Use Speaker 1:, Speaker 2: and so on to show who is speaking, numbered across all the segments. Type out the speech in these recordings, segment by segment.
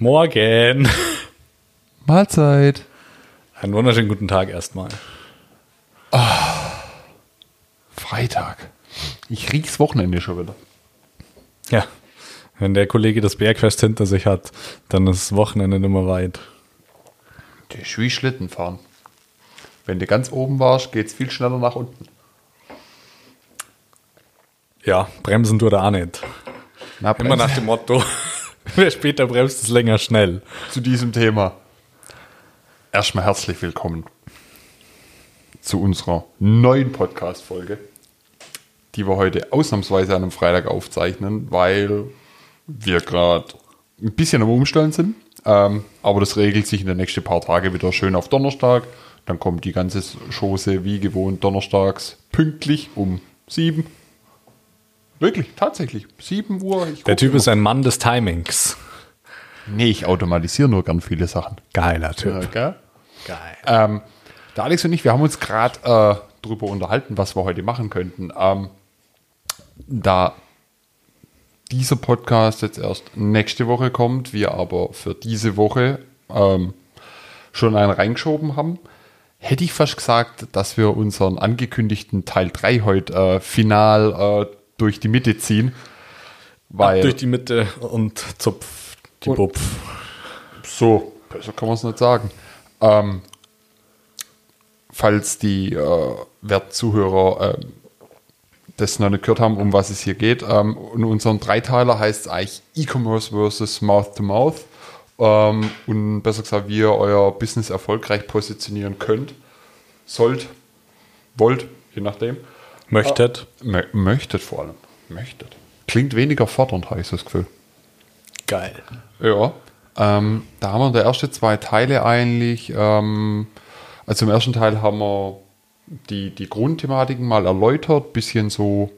Speaker 1: Morgen.
Speaker 2: Mahlzeit.
Speaker 1: Einen wunderschönen guten Tag erstmal.
Speaker 2: Freitag. Ich riech's Wochenende schon wieder.
Speaker 1: Ja. Wenn der Kollege das Bergfest hinter sich hat, dann ist das Wochenende nicht mehr weit.
Speaker 2: Der ist wie Schlitten fahren. Wenn du ganz oben warst, geht's viel schneller nach unten.
Speaker 1: Ja, bremsen tut er auch nicht.
Speaker 2: Na,
Speaker 1: Immer nach dem Motto, wer später bremst, ist länger schnell.
Speaker 2: zu diesem Thema. Erstmal herzlich willkommen zu unserer neuen Podcast-Folge, die wir heute ausnahmsweise an einem Freitag aufzeichnen, weil wir gerade ein bisschen am Umstellen sind. Ähm, aber das regelt sich in den nächsten paar Tagen wieder schön auf Donnerstag. Dann kommt die ganze Chose wie gewohnt donnerstags pünktlich um sieben. Wirklich, tatsächlich. 7 Uhr. Ich
Speaker 1: Der Typ
Speaker 2: immer.
Speaker 1: ist ein Mann des Timings.
Speaker 2: Nee, ich automatisiere nur gern viele Sachen.
Speaker 1: Geiler Typ.
Speaker 2: Okay.
Speaker 1: Geil.
Speaker 2: Ähm, der Alex und ich, wir haben uns gerade äh, darüber unterhalten, was wir heute machen könnten. Ähm, da dieser Podcast jetzt erst nächste Woche kommt, wir aber für diese Woche ähm, schon einen reingeschoben haben, hätte ich fast gesagt, dass wir unseren angekündigten Teil 3 heute äh, final äh, durch die Mitte ziehen. Weil
Speaker 1: Durch die Mitte und zupf die Bupf.
Speaker 2: So, besser kann man es nicht sagen. Ähm, falls die äh, Wertzuhörer ähm, das noch nicht gehört haben, um was es hier geht, ähm, in unserem Dreiteiler heißt es eigentlich E-Commerce versus Mouth-to-Mouth. Ähm, und besser gesagt, wie ihr euer Business erfolgreich positionieren könnt, sollt, wollt, je nachdem.
Speaker 1: Möchtet.
Speaker 2: Mö möchtet vor allem. Möchtet. Klingt weniger fordernd, habe ich das Gefühl.
Speaker 1: Geil.
Speaker 2: Ja, ähm, da haben wir der erste zwei Teile eigentlich. Ähm, also im ersten Teil haben wir die, die Grundthematiken mal erläutert, bisschen so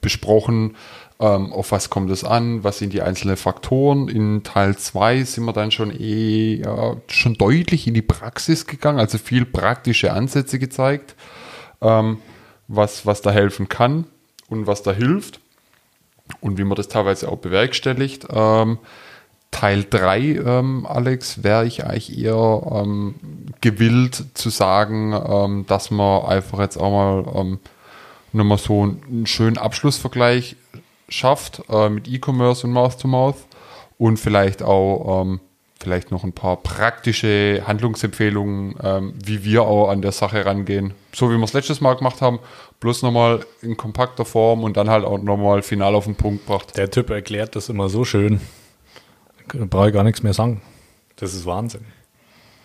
Speaker 2: besprochen, ähm, auf was kommt es an, was sind die einzelnen Faktoren. In Teil 2 sind wir dann schon eh ja, schon deutlich in die Praxis gegangen, also viel praktische Ansätze gezeigt, ähm, was, was da helfen kann und was da hilft und wie man das teilweise auch bewerkstelligt. Ähm, Teil 3, ähm, Alex, wäre ich eigentlich eher ähm, gewillt zu sagen, ähm, dass man einfach jetzt auch mal ähm, nochmal so einen schönen Abschlussvergleich schafft äh, mit E-Commerce und Mouth-to-Mouth und vielleicht auch ähm, vielleicht noch ein paar praktische Handlungsempfehlungen, ähm, wie wir auch an der Sache rangehen. So wie wir es letztes Mal gemacht haben, bloß nochmal in kompakter Form und dann halt auch nochmal final auf den Punkt gebracht.
Speaker 1: Der Typ erklärt das immer so schön. Da brauche ich gar nichts mehr sagen. Das ist Wahnsinn.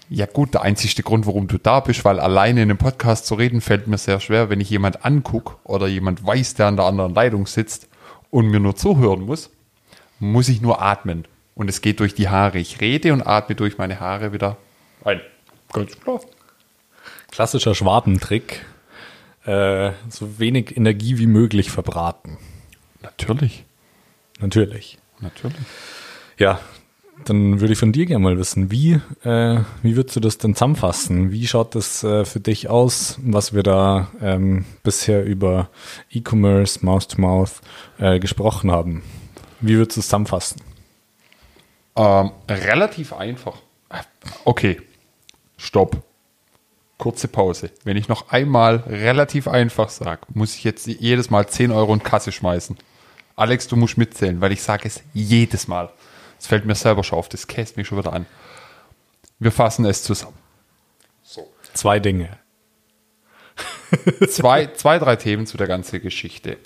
Speaker 2: Ja gut, der einzigste Grund, warum du da bist, weil alleine in einem Podcast zu reden, fällt mir sehr schwer, wenn ich jemand angucke oder jemand weiß, der an der anderen Leitung sitzt und mir nur zuhören muss, muss ich nur atmen. Und es geht durch die Haare. Ich rede und atme durch meine Haare wieder ein. Ganz klar.
Speaker 1: Klassischer Schwabentrick. Äh, so wenig Energie wie möglich verbraten.
Speaker 2: Natürlich.
Speaker 1: Natürlich.
Speaker 2: Natürlich.
Speaker 1: Ja, dann würde ich von dir gerne mal wissen, wie, äh, wie würdest du das denn zusammenfassen? Wie schaut das äh, für dich aus, was wir da ähm, bisher über E-Commerce, Mouse-to-Mouth äh, gesprochen haben? Wie würdest du es zusammenfassen?
Speaker 2: Ähm, relativ einfach. Okay. Stopp. Kurze Pause. Wenn ich noch einmal relativ einfach sage, muss ich jetzt jedes Mal 10 Euro in Kasse schmeißen. Alex, du musst mitzählen, weil ich sage es jedes Mal. Es fällt mir selber schon auf, das käst mich schon wieder an. Wir fassen es zusammen.
Speaker 1: Zwei Dinge.
Speaker 2: zwei, zwei, drei Themen zu der ganzen Geschichte.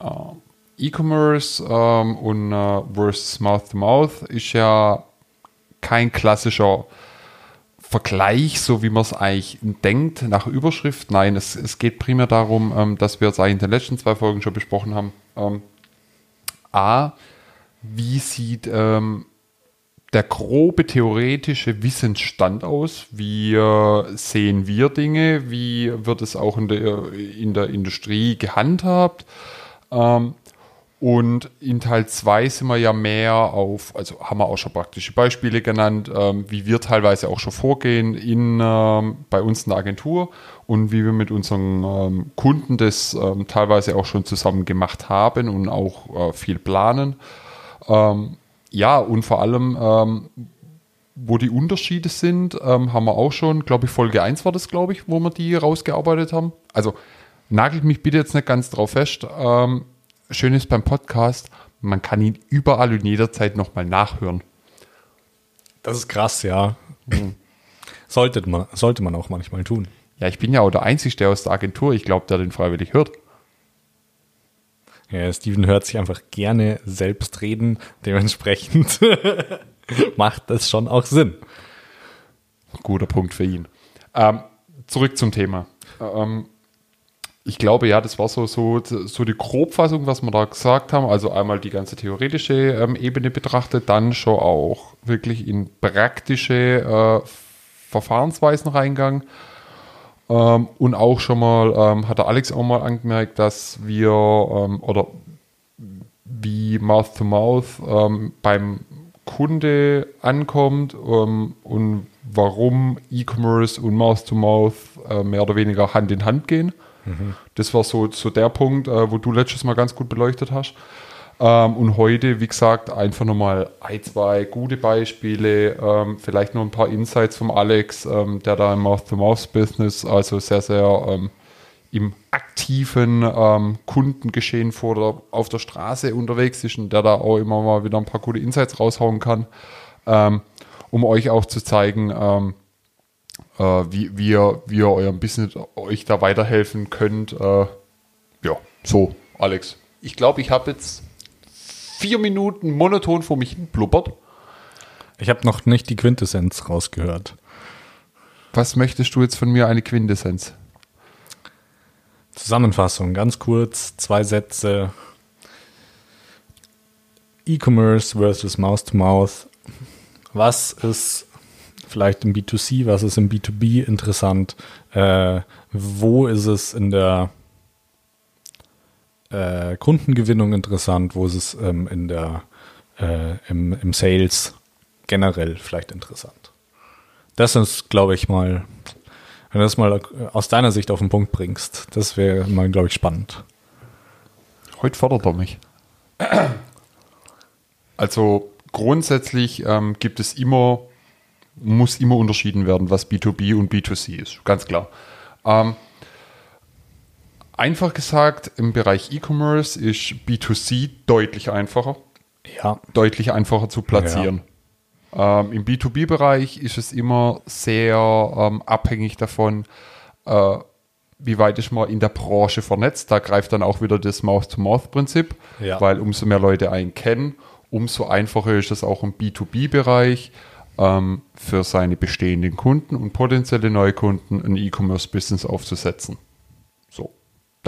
Speaker 2: Ähm, E-Commerce ähm, und äh, versus Mouth-to-Mouth ist ja kein klassischer Vergleich, so wie man es eigentlich denkt, nach Überschrift. Nein, es, es geht primär darum, ähm, dass wir es eigentlich in den letzten zwei Folgen schon besprochen haben. Ähm, A, wie sieht ähm, der grobe theoretische Wissensstand aus? Wie äh, sehen wir Dinge? Wie wird es auch in der, in der Industrie gehandhabt? Ähm, und in Teil 2 sind wir ja mehr auf, also haben wir auch schon praktische Beispiele genannt, ähm, wie wir teilweise auch schon vorgehen in, ähm, bei uns in der Agentur und wie wir mit unseren ähm, Kunden das ähm, teilweise auch schon zusammen gemacht haben und auch äh, viel planen. Ähm, ja, und vor allem, ähm, wo die Unterschiede sind, haben wir auch schon, glaube ich, Folge 1 war das, glaube ich, wo wir die rausgearbeitet haben. Also nagelt mich bitte jetzt nicht ganz drauf fest. Schön ist beim Podcast, man kann ihn überall und jederzeit nochmal nachhören.
Speaker 1: Das ist krass, ja. Sollte man, sollte man auch manchmal tun.
Speaker 2: Ja, ich bin ja auch der Einzige aus der Agentur, ich glaube, der den freiwillig hört.
Speaker 1: Ja, Steven hört sich einfach gerne selbst reden. Dementsprechend macht das schon auch Sinn.
Speaker 2: Guter Punkt für ihn. Ähm, zurück zum Thema. Ähm, ich glaube, ja, das war so, so, so die Grobfassung, was wir da gesagt haben. Also einmal die ganze theoretische ähm, Ebene betrachtet, dann schon auch wirklich in praktische äh, Verfahrensweisen reingegangen. Ähm, und auch schon mal, ähm, hat der Alex auch mal angemerkt, dass wir ähm, oder wie Mouth to Mouth ähm, beim Kunde ankommt ähm, und warum E-Commerce und Mouth to Mouth äh, mehr oder weniger Hand in Hand gehen. Das war so, so der Punkt, äh, wo du letztes Mal ganz gut beleuchtet hast. Ähm, und heute, wie gesagt, einfach nochmal ein, zwei gute Beispiele, ähm, vielleicht noch ein paar Insights vom Alex, ähm, der da im Mouth-to-Mouth-Business, also sehr, sehr ähm, im aktiven ähm, Kundengeschehen vor der, auf der Straße unterwegs ist und der da auch immer mal wieder ein paar gute Insights raushauen kann, ähm, um euch auch zu zeigen, äh, wie, wie, ihr, wie ihr eurem Business euch da weiterhelfen könnt. Äh, ja, so, Alex. Ich glaube, ich habe jetzt vier Minuten monoton vor mich hin blubbert.
Speaker 1: Ich habe noch nicht die Quintessenz rausgehört.
Speaker 2: Was möchtest du jetzt von mir, eine Quintessenz?
Speaker 1: Zusammenfassung, ganz kurz, zwei Sätze. E-Commerce versus Mouse-to-Mouth. Was ist vielleicht im B2C, was ist im B2B interessant? Äh, wo ist es in der äh, Kundengewinnung interessant, wo ist es ähm, in der, äh, im, im Sales generell vielleicht interessant. Das ist, glaube ich, mal, wenn du das mal aus deiner Sicht auf den Punkt bringst, das wäre mal, glaube ich, spannend.
Speaker 2: Heute fordert er mich. Also grundsätzlich ähm, gibt es immer, muss immer unterschieden werden, was B2B und B2C ist, ganz klar. Ähm, Einfach gesagt, im Bereich E-Commerce ist B2C deutlich einfacher.
Speaker 1: Ja.
Speaker 2: Deutlich einfacher zu platzieren. Ja. Ähm, Im B2B-Bereich ist es immer sehr ähm, abhängig davon, äh, wie weit ist man in der Branche vernetzt. Da greift dann auch wieder das Mouth-to-Mouth-Prinzip, ja. weil umso mehr Leute einen kennen, umso einfacher ist es auch im B2B-Bereich ähm, für seine bestehenden Kunden und potenzielle Neukunden ein E-Commerce-Business aufzusetzen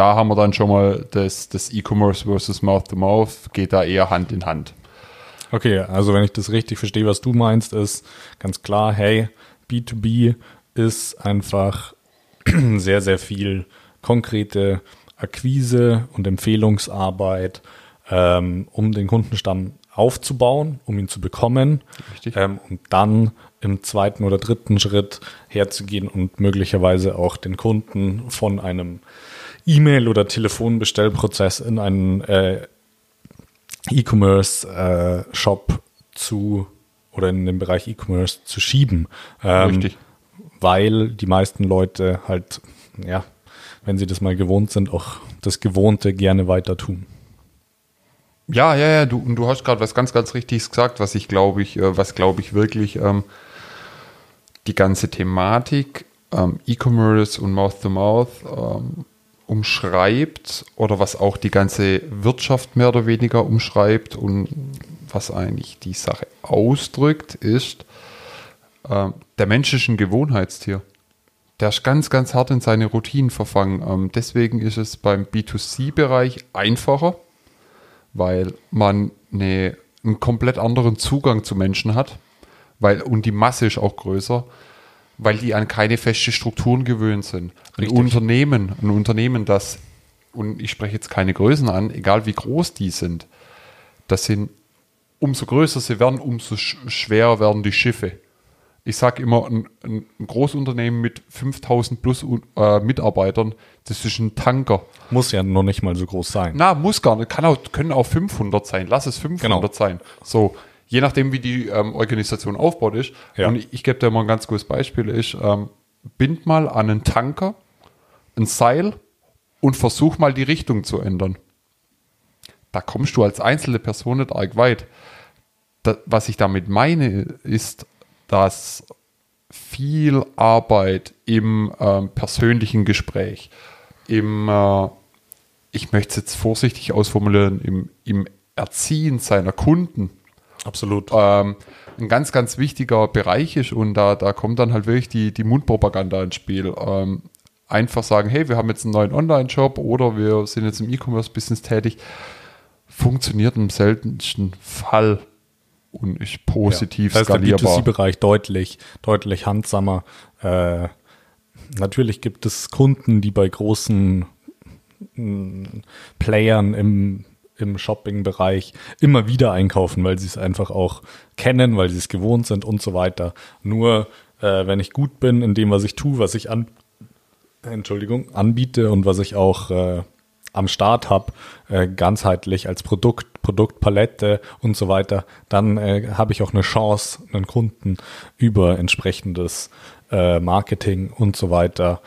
Speaker 2: da haben wir dann schon mal das, das E-Commerce versus Mouth-to-Mouth, geht da eher Hand in Hand.
Speaker 1: Okay, also wenn ich das richtig verstehe, was du meinst, ist ganz klar, hey, B2B ist einfach sehr, sehr viel konkrete Akquise und Empfehlungsarbeit, ähm, um den Kundenstamm aufzubauen, um ihn zu bekommen ähm, und dann im zweiten oder dritten Schritt herzugehen und möglicherweise auch den Kunden von einem E-Mail- oder Telefonbestellprozess in einen äh, E-Commerce-Shop äh, zu oder in den Bereich E-Commerce zu schieben. Ähm, Richtig. Weil die meisten Leute halt, ja, wenn sie das mal gewohnt sind, auch das Gewohnte gerne weiter tun.
Speaker 2: Ja, ja, ja, du, du hast gerade was ganz, ganz Richtiges gesagt, was ich glaube ich, äh, was glaube ich wirklich ähm, die ganze Thematik ähm, E-Commerce und Mouth-to-Mouth -Mouth, ähm, umschreibt oder was auch die ganze Wirtschaft mehr oder weniger umschreibt und was eigentlich die Sache ausdrückt, ist, äh, der Mensch ist ein Gewohnheitstier. Der ist ganz, ganz hart in seine Routinen verfangen. Ähm, deswegen ist es beim B2C-Bereich einfacher, weil man eine, einen komplett anderen Zugang zu Menschen hat, weil und die Masse ist auch größer weil die an keine feste Strukturen gewöhnt sind. Ein Richtig. Unternehmen, ein Unternehmen, das, und ich spreche jetzt keine Größen an, egal wie groß die sind, das sind, umso größer sie werden, umso schwerer werden die Schiffe. Ich sage immer, ein, ein, Großunternehmen mit 5000 plus äh, Mitarbeitern, das ist ein Tanker.
Speaker 1: Muss ja noch nicht mal so groß sein.
Speaker 2: Na, muss gar nicht. Kann auch, können auch 500 sein. Lass es 500 genau. sein. So, je nachdem, wie die ähm, Organisation aufbaut ist.
Speaker 1: Ja.
Speaker 2: Und ich, ich gebe dir mal ein ganz gutes Beispiel, ist, ähm, bind mal an einen Tanker ein Seil und versuch mal die Richtung zu ändern. Da kommst du als einzelne Person nicht arg weit. Da, was ich damit meine, ist, dass viel Arbeit im ähm, persönlichen Gespräch, im, äh, ich möchte es jetzt vorsichtig ausformulieren, im, im Erziehen seiner Kunden
Speaker 1: Absolut.
Speaker 2: ähm, ein ganz, ganz wichtiger Bereich ist und da, da kommt dann halt wirklich die, die Mundpropaganda ins Spiel. Ähm, einfach sagen, hey, wir haben jetzt einen neuen Online-Shop oder wir sind jetzt im E-Commerce-Business tätig, funktioniert im seltensten Fall und ist positiv
Speaker 1: da ist der
Speaker 2: skalierbar.
Speaker 1: B2C-Bereich deutlich, deutlich handsamer. Äh, natürlich gibt es Kunden, die bei großen mh, Playern im, im Shopping-Bereich immer wieder einkaufen, weil sie es einfach auch kennen, weil sie es gewohnt sind und so weiter. Nur äh, wenn ich gut bin in dem, was ich tue, was ich an, Entschuldigung, anbiete und was ich auch äh, am Start habe, äh, ganzheitlich als Produkt, Produktpalette und so weiter, dann äh, habe ich auch eine Chance, einen Kunden über entsprechendes äh, Marketing und so weiter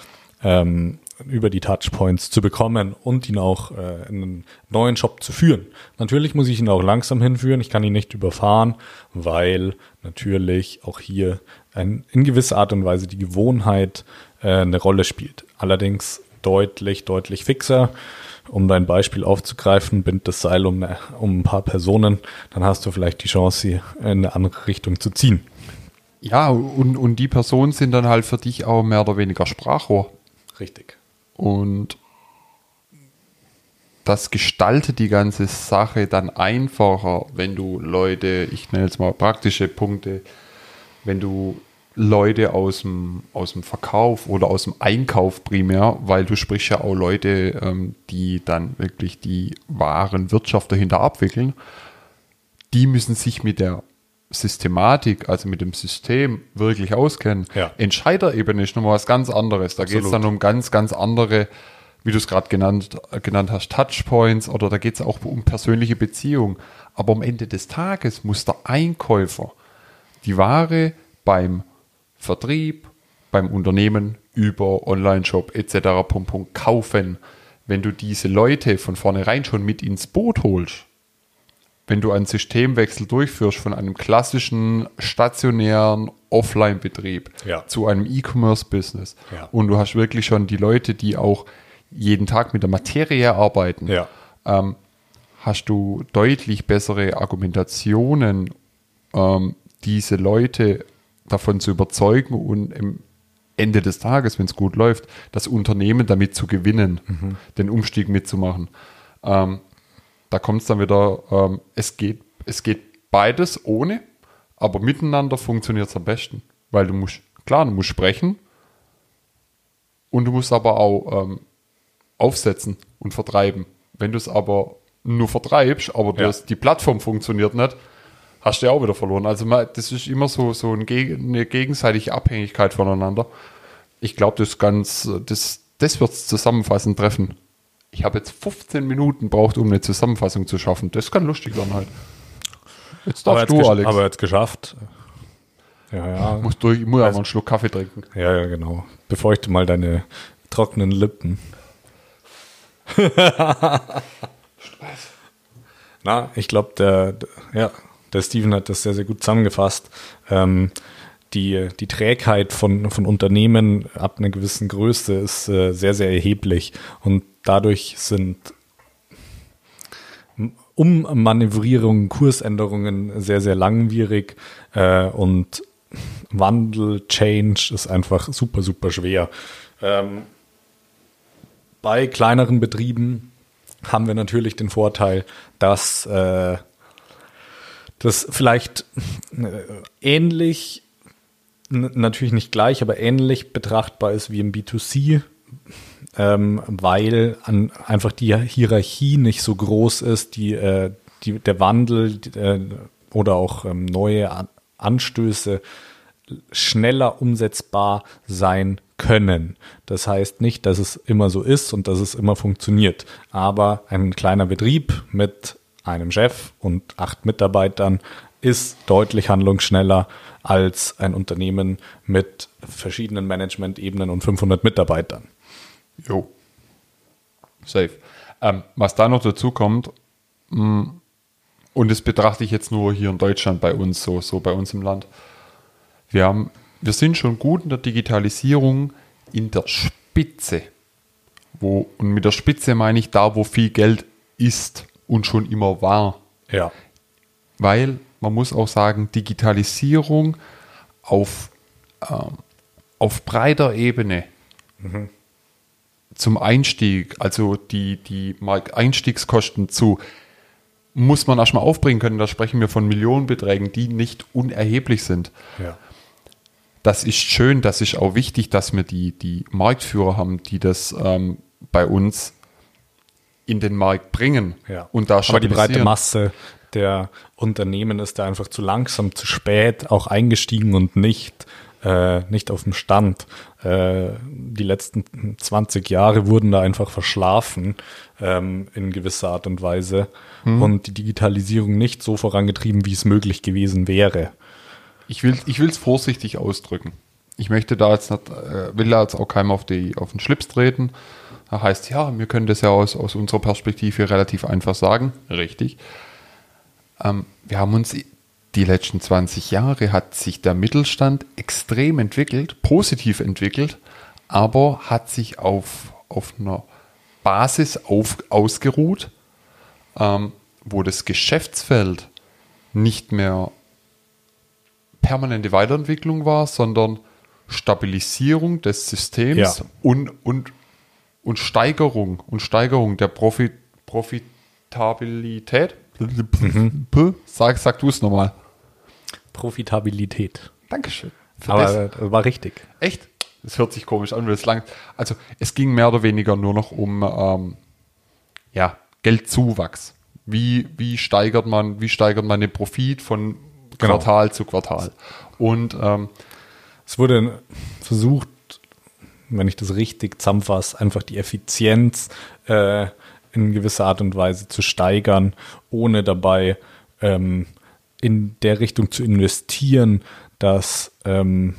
Speaker 1: ähm, über die Touchpoints zu bekommen und ihn auch äh, in einen neuen Shop zu führen. Natürlich muss ich ihn auch langsam hinführen, ich kann ihn nicht überfahren, weil natürlich auch hier ein, in gewisser Art und Weise die Gewohnheit äh, eine Rolle spielt. Allerdings deutlich, deutlich fixer. Um dein Beispiel aufzugreifen, bind das Seil um, eine, um ein paar Personen, dann hast du vielleicht die Chance, sie in eine andere Richtung zu ziehen.
Speaker 2: Ja, und, und die Personen sind dann halt für dich auch mehr oder weniger Sprachrohr.
Speaker 1: Richtig.
Speaker 2: Und das gestaltet die ganze Sache dann einfacher, wenn du Leute, ich nenne jetzt mal praktische Punkte, wenn du Leute aus dem, aus dem Verkauf oder aus dem Einkauf primär, weil du sprichst ja auch Leute, ähm, die dann wirklich die wahren Wirtschaft dahinter abwickeln, die müssen sich mit der Systematik, also mit dem System wirklich auskennen.
Speaker 1: Ja.
Speaker 2: Entscheiderebene ist nochmal was ganz anderes. Da geht es dann um ganz, ganz andere, wie du es gerade genannt, genannt hast, Touchpoints oder da geht es auch um persönliche Beziehungen. Aber am Ende des Tages muss der Einkäufer die Ware beim Vertrieb, beim Unternehmen über Online-Shop etc. Punkt, Punkt, kaufen. Wenn du diese Leute von vornherein schon mit ins Boot holst, wenn du einen Systemwechsel durchführst von einem klassischen stationären Offline-Betrieb
Speaker 1: Ja.
Speaker 2: zu einem E-Commerce-Business
Speaker 1: Ja.
Speaker 2: und du hast wirklich schon die Leute, die auch jeden Tag mit der Materie arbeiten,
Speaker 1: Ja.
Speaker 2: ähm, hast du deutlich bessere Argumentationen, ähm, diese Leute davon zu überzeugen und im Ende des Tages, wenn es gut läuft, das Unternehmen damit zu gewinnen, den Umstieg mitzumachen. Ähm, da kommt es dann wieder, ähm, es, geht, es geht beides ohne, aber miteinander funktioniert es am besten. Weil du musst, klar, du musst sprechen und du musst aber auch ähm, aufsetzen und vertreiben. Wenn du es aber nur vertreibst, aber
Speaker 1: Ja.
Speaker 2: das, die Plattform funktioniert nicht, hast du ja auch wieder verloren. Also das ist immer so, so eine gegenseitige Abhängigkeit voneinander. Ich glaube, das ganz, das, das wird es zusammenfassend treffen. Ich habe jetzt 15 Minuten braucht, um eine Zusammenfassung zu schaffen. Das kann lustig werden halt. Jetzt darfst du, Alex.
Speaker 1: aber jetzt geschafft. Ja, ja.
Speaker 2: muss durch, ich muss aber einen Schluck Kaffee trinken.
Speaker 1: Ja, ja, genau. Befeuchte mal deine trockenen Lippen. Na, ich glaube, der, der, ja, der Steven hat das sehr, sehr gut zusammengefasst. Ähm, die, die Trägheit von, von Unternehmen ab einer gewissen Größe ist äh, sehr, sehr erheblich. Und dadurch sind Ummanövrierungen, Kursänderungen sehr, sehr langwierig äh, und Wandel, Change ist einfach super, super schwer. Ähm, bei kleineren Betrieben haben wir natürlich den Vorteil, dass äh, das vielleicht äh, ähnlich, natürlich nicht gleich, aber ähnlich betrachtbar ist wie im B2C, ähm, weil an, einfach die Hierarchie nicht so groß ist, die, äh, die, der Wandel äh, oder auch ähm, neue An Anstöße schneller umsetzbar sein können. Das heißt nicht, dass es immer so ist und dass es immer funktioniert. Aber ein kleiner Betrieb mit einem Chef und acht Mitarbeitern ist deutlich handlungsschneller als ein Unternehmen mit verschiedenen Management-Ebenen und 500 Mitarbeitern.
Speaker 2: Jo. Safe. Ähm, was da noch dazu kommt, mh, und das betrachte ich jetzt nur hier in Deutschland bei uns, so, so bei uns im Land. Wir, haben, wir sind schon gut in der Digitalisierung in der Spitze. Wo, und mit der Spitze meine ich da, wo viel Geld ist und schon immer war.
Speaker 1: Ja.
Speaker 2: Weil man muss auch sagen, Digitalisierung auf, ähm, auf breiter Ebene zum Einstieg, also die, die Einstiegskosten zu, muss man erstmal aufbringen können. Da sprechen wir von Millionenbeträgen, die nicht unerheblich sind.
Speaker 1: Ja.
Speaker 2: Das ist schön, das ist auch wichtig, dass wir die, die Marktführer haben, die das ähm, bei uns in den Markt bringen
Speaker 1: Ja.
Speaker 2: und da
Speaker 1: Aber die breite. Masse der Unternehmen ist da einfach zu langsam, zu spät auch eingestiegen und nicht, äh, nicht auf dem Stand. Äh, die letzten 20 Jahre wurden da einfach verschlafen ähm, in gewisser Art und Weise und die Digitalisierung nicht so vorangetrieben, wie es möglich gewesen wäre.
Speaker 2: Ich will ich es vorsichtig ausdrücken. Ich möchte da jetzt nicht, äh, will da jetzt auch keinem auf, die, auf den Schlips treten. Da heißt, ja, wir können das ja aus, aus unserer Perspektive relativ einfach sagen. Richtig. Ähm, wir haben uns die letzten 20 Jahre hat sich der Mittelstand extrem entwickelt, positiv entwickelt, aber hat sich auf, auf einer Basis auf, ausgeruht, ähm, wo das Geschäftsfeld nicht mehr permanente Weiterentwicklung war, sondern Stabilisierung des Systems
Speaker 1: Ja.
Speaker 2: und, und, und Steigerung und Steigerung der Profit, Profitabilität. P- Sag, sag du es nochmal.
Speaker 1: Profitabilität.
Speaker 2: Dankeschön.
Speaker 1: Aber
Speaker 2: das.
Speaker 1: das war richtig.
Speaker 2: Echt? Das hört sich komisch an, weil es lang. Also es ging mehr oder weniger nur noch um ähm, ja, Geldzuwachs. Wie, wie steigert man, wie steigert man den Profit von
Speaker 1: Genau.
Speaker 2: Quartal zu Quartal? Und ähm,
Speaker 1: Es wurde versucht, wenn ich das richtig zusammenfasse, einfach die Effizienz äh, in gewisser Art und Weise zu steigern, ohne dabei ähm, in der Richtung zu investieren, dass ähm,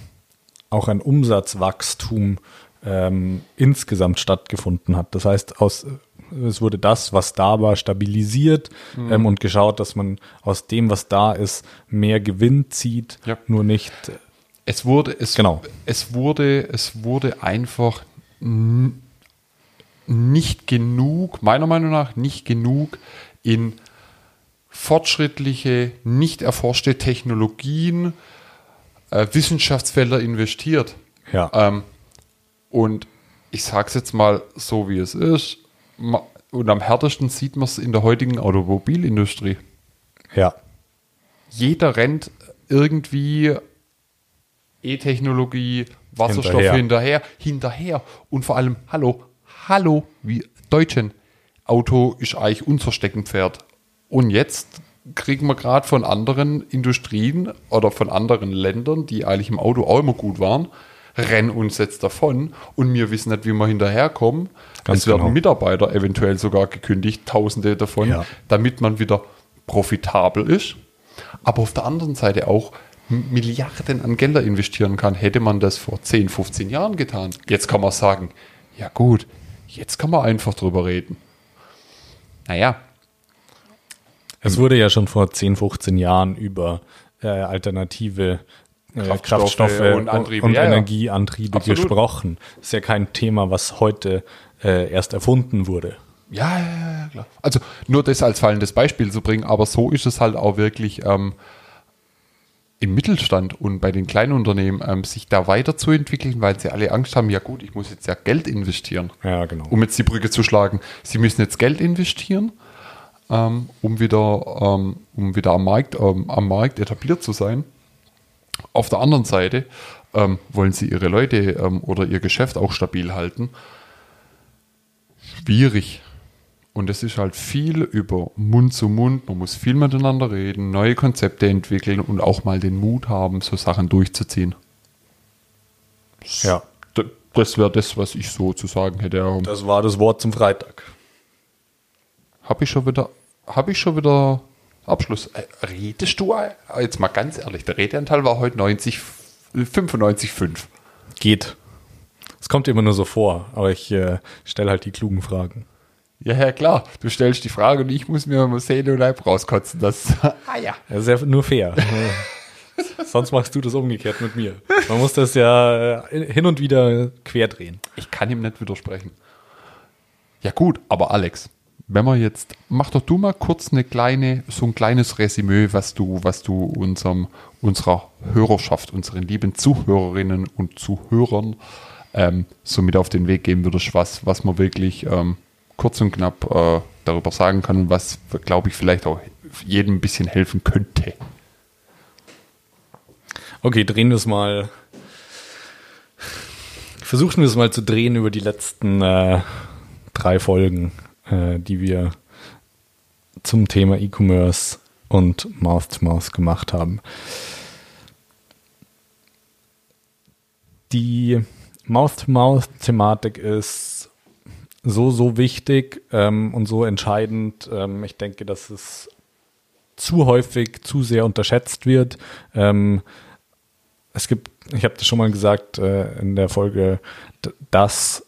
Speaker 1: auch ein Umsatzwachstum ähm, insgesamt stattgefunden hat. Das heißt, aus, es wurde das, was da war, stabilisiert ähm, und geschaut, dass man aus dem, was da ist, mehr Gewinn zieht,
Speaker 2: Ja.
Speaker 1: nur nicht
Speaker 2: es wurde, es,
Speaker 1: Genau.
Speaker 2: es wurde, es wurde einfach nicht genug, meiner Meinung nach, nicht genug in fortschrittliche, nicht erforschte Technologien, äh, Wissenschaftsfelder investiert.
Speaker 1: Ja.
Speaker 2: Ähm, und ich sage es jetzt mal so, wie es ist. Und am härtesten sieht man es in der heutigen Automobilindustrie.
Speaker 1: Ja.
Speaker 2: Jeder rennt irgendwie E-Technologie, Wasserstoff hinterher. hinterher, Und vor allem, hallo, hallo, wie Deutschen. Auto ist eigentlich unser Steckenpferd. Und jetzt kriegen wir gerade von anderen Industrien oder von anderen Ländern, die eigentlich im Auto auch immer gut waren, rennen uns jetzt davon und wir wissen nicht, wie wir hinterherkommen.
Speaker 1: Ganz
Speaker 2: es werden
Speaker 1: genau.
Speaker 2: Mitarbeiter eventuell sogar gekündigt, tausende davon,
Speaker 1: Ja.
Speaker 2: damit man wieder profitabel ist. Aber auf der anderen Seite auch Milliarden an Gelder investieren kann. Hätte man das vor 10, 15 Jahren getan. Jetzt kann man sagen, ja gut, jetzt kann man einfach drüber reden. Naja,
Speaker 1: Es wurde ja schon vor 10, 15 Jahren über äh, alternative äh,
Speaker 2: Kraftstoffe
Speaker 1: Kraftstoffe,
Speaker 2: und
Speaker 1: und,
Speaker 2: Antriebe,
Speaker 1: und
Speaker 2: ja, ja.
Speaker 1: Energieantriebe
Speaker 2: Absolut.
Speaker 1: gesprochen. Ist ja kein Thema, was heute äh, erst erfunden wurde.
Speaker 2: Ja, ja, ja, ja, klar. Also nur das als fallendes Beispiel zu bringen, aber so ist es halt auch wirklich ähm, im Mittelstand und bei den kleinen Unternehmen, ähm, sich da weiterzuentwickeln, weil sie alle Angst haben, ja gut, ich muss jetzt ja Geld investieren.
Speaker 1: Ja, genau.
Speaker 2: Um jetzt die Brücke zu schlagen, sie müssen jetzt Geld investieren, ähm, um wieder, ähm, um wieder am Markt, ähm, am Markt etabliert zu sein. Auf der anderen Seite ähm, wollen sie ihre Leute ähm, oder ihr Geschäft auch stabil halten. Schwierig. Und es ist halt viel über Mund zu Mund. Man muss viel miteinander reden, neue Konzepte entwickeln und auch mal den Mut haben, so Sachen durchzuziehen.
Speaker 1: ja.
Speaker 2: Das wäre das, was ich so zu sagen hätte.
Speaker 1: Das war das Wort zum Freitag.
Speaker 2: Habe ich schon wieder, habe ich schon wieder Abschluss. Äh, redest du, äh, jetzt mal ganz ehrlich, der Redeanteil war heute 90, 95,5.
Speaker 1: Geht. Es kommt immer nur so vor, aber ich äh, stelle halt die klugen Fragen.
Speaker 2: Ja, ja, klar. Du stellst die Frage und ich muss mir mal Seele und Leib rauskotzen. Das,
Speaker 1: ah ja. Das ist ja nur fair. Sonst machst du das umgekehrt mit mir. Man muss das ja äh, hin und wieder quer drehen.
Speaker 2: Ich kann ihm nicht widersprechen. Ja gut, aber Alex, wenn wir jetzt, mach doch du mal kurz eine kleine, so ein kleines Resümee, was du, was du unserem, unserer Hörerschaft, unseren lieben Zuhörerinnen und Zuhörern ähm, so mit auf den Weg geben würdest, was, was man wirklich ähm, kurz und knapp äh, darüber sagen kann was, glaube ich, vielleicht auch jedem ein bisschen helfen könnte.
Speaker 1: Okay, drehen wir es mal. Versuchen wir es mal zu drehen über die letzten äh, drei Folgen, äh, die wir zum Thema E-Commerce und Mouth-to-Mouth -Mouth gemacht haben. Die Mouth-to-Mouth-Thematik ist so, so wichtig ähm, und so entscheidend. Ähm, ich denke, dass es zu häufig, zu sehr unterschätzt wird. Ähm, es gibt, ich habe das schon mal gesagt äh, in der Folge, dass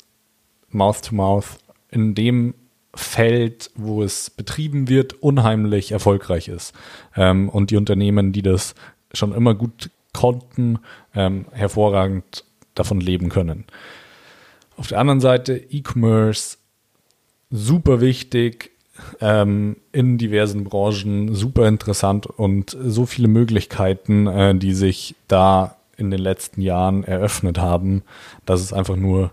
Speaker 1: Mouth-to-Mouth -Mouth in dem Feld, wo es betrieben wird, unheimlich erfolgreich ist. Ähm, und die Unternehmen, die das schon immer gut konnten, ähm, hervorragend davon leben können. Auf der anderen Seite E-Commerce, super wichtig, ähm, in diversen Branchen, super interessant und so viele Möglichkeiten, äh, die sich da in den letzten Jahren eröffnet haben, dass es einfach nur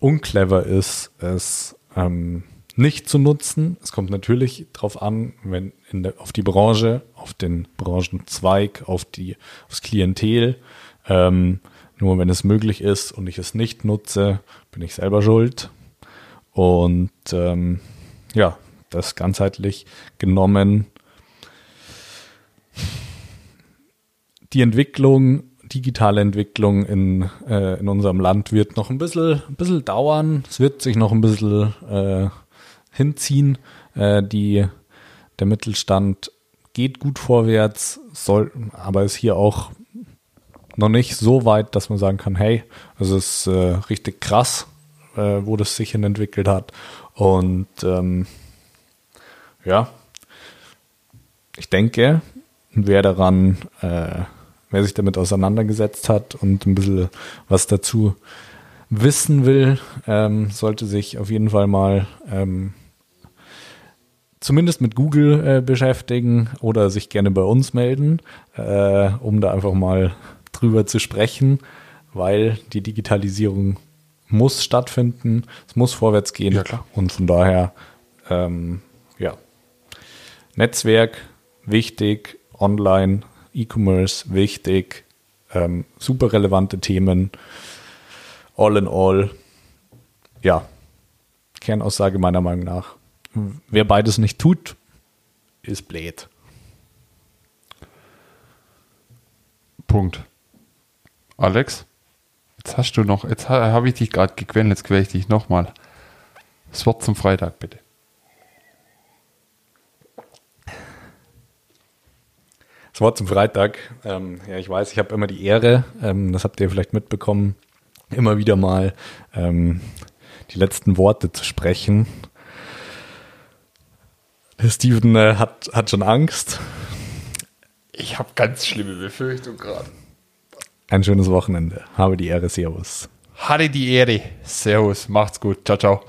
Speaker 1: unclever ist, es ähm, nicht zu nutzen. Es kommt natürlich darauf an, wenn der, auf die Branche, auf den Branchenzweig, auf die, aufs Klientel. Ähm, nur wenn es möglich ist und ich es nicht nutze, bin ich selber schuld. Und ähm, ja, das ganzheitlich genommen. Die Entwicklung, digitale Entwicklung in, äh, in unserem Land wird noch ein bisschen, ein bisschen dauern. Es wird sich noch ein bisschen äh, hinziehen. Äh, die, der Mittelstand geht gut vorwärts, soll, aber ist hier auch noch nicht so weit, dass man sagen kann, hey, es ist äh, richtig krass, äh, wo das sich hin entwickelt hat. Und ähm, ja, ich denke, wer daran, äh, wer sich damit auseinandergesetzt hat und ein bisschen was dazu wissen will, ähm, sollte sich auf jeden Fall mal ähm, zumindest mit Google äh, beschäftigen oder sich gerne bei uns melden, äh, um da einfach mal drüber zu sprechen, weil die Digitalisierung muss stattfinden, es muss vorwärts gehen
Speaker 2: ja,
Speaker 1: und von daher ähm, ja Netzwerk wichtig, Online, E-Commerce wichtig, ähm, super relevante Themen, all in all, ja, Kernaussage meiner Meinung nach. Wer beides nicht tut, ist blöd.
Speaker 2: Punkt. Alex, jetzt hast du noch, jetzt habe ich dich gerade gequält, jetzt quäle ich dich nochmal. Das Wort zum Freitag, bitte.
Speaker 1: Das Wort zum Freitag. Ähm, ja, ich weiß, ich habe immer die Ehre, ähm, das habt ihr vielleicht mitbekommen, immer wieder mal ähm, die letzten Worte zu sprechen. Steven äh, hat, hat schon Angst.
Speaker 2: Ich habe ganz schlimme Befürchtungen gerade.
Speaker 1: Ein schönes Wochenende. Habe die Ehre. Servus.
Speaker 2: Hatte die Ehre. Servus. Macht's gut. Ciao, ciao.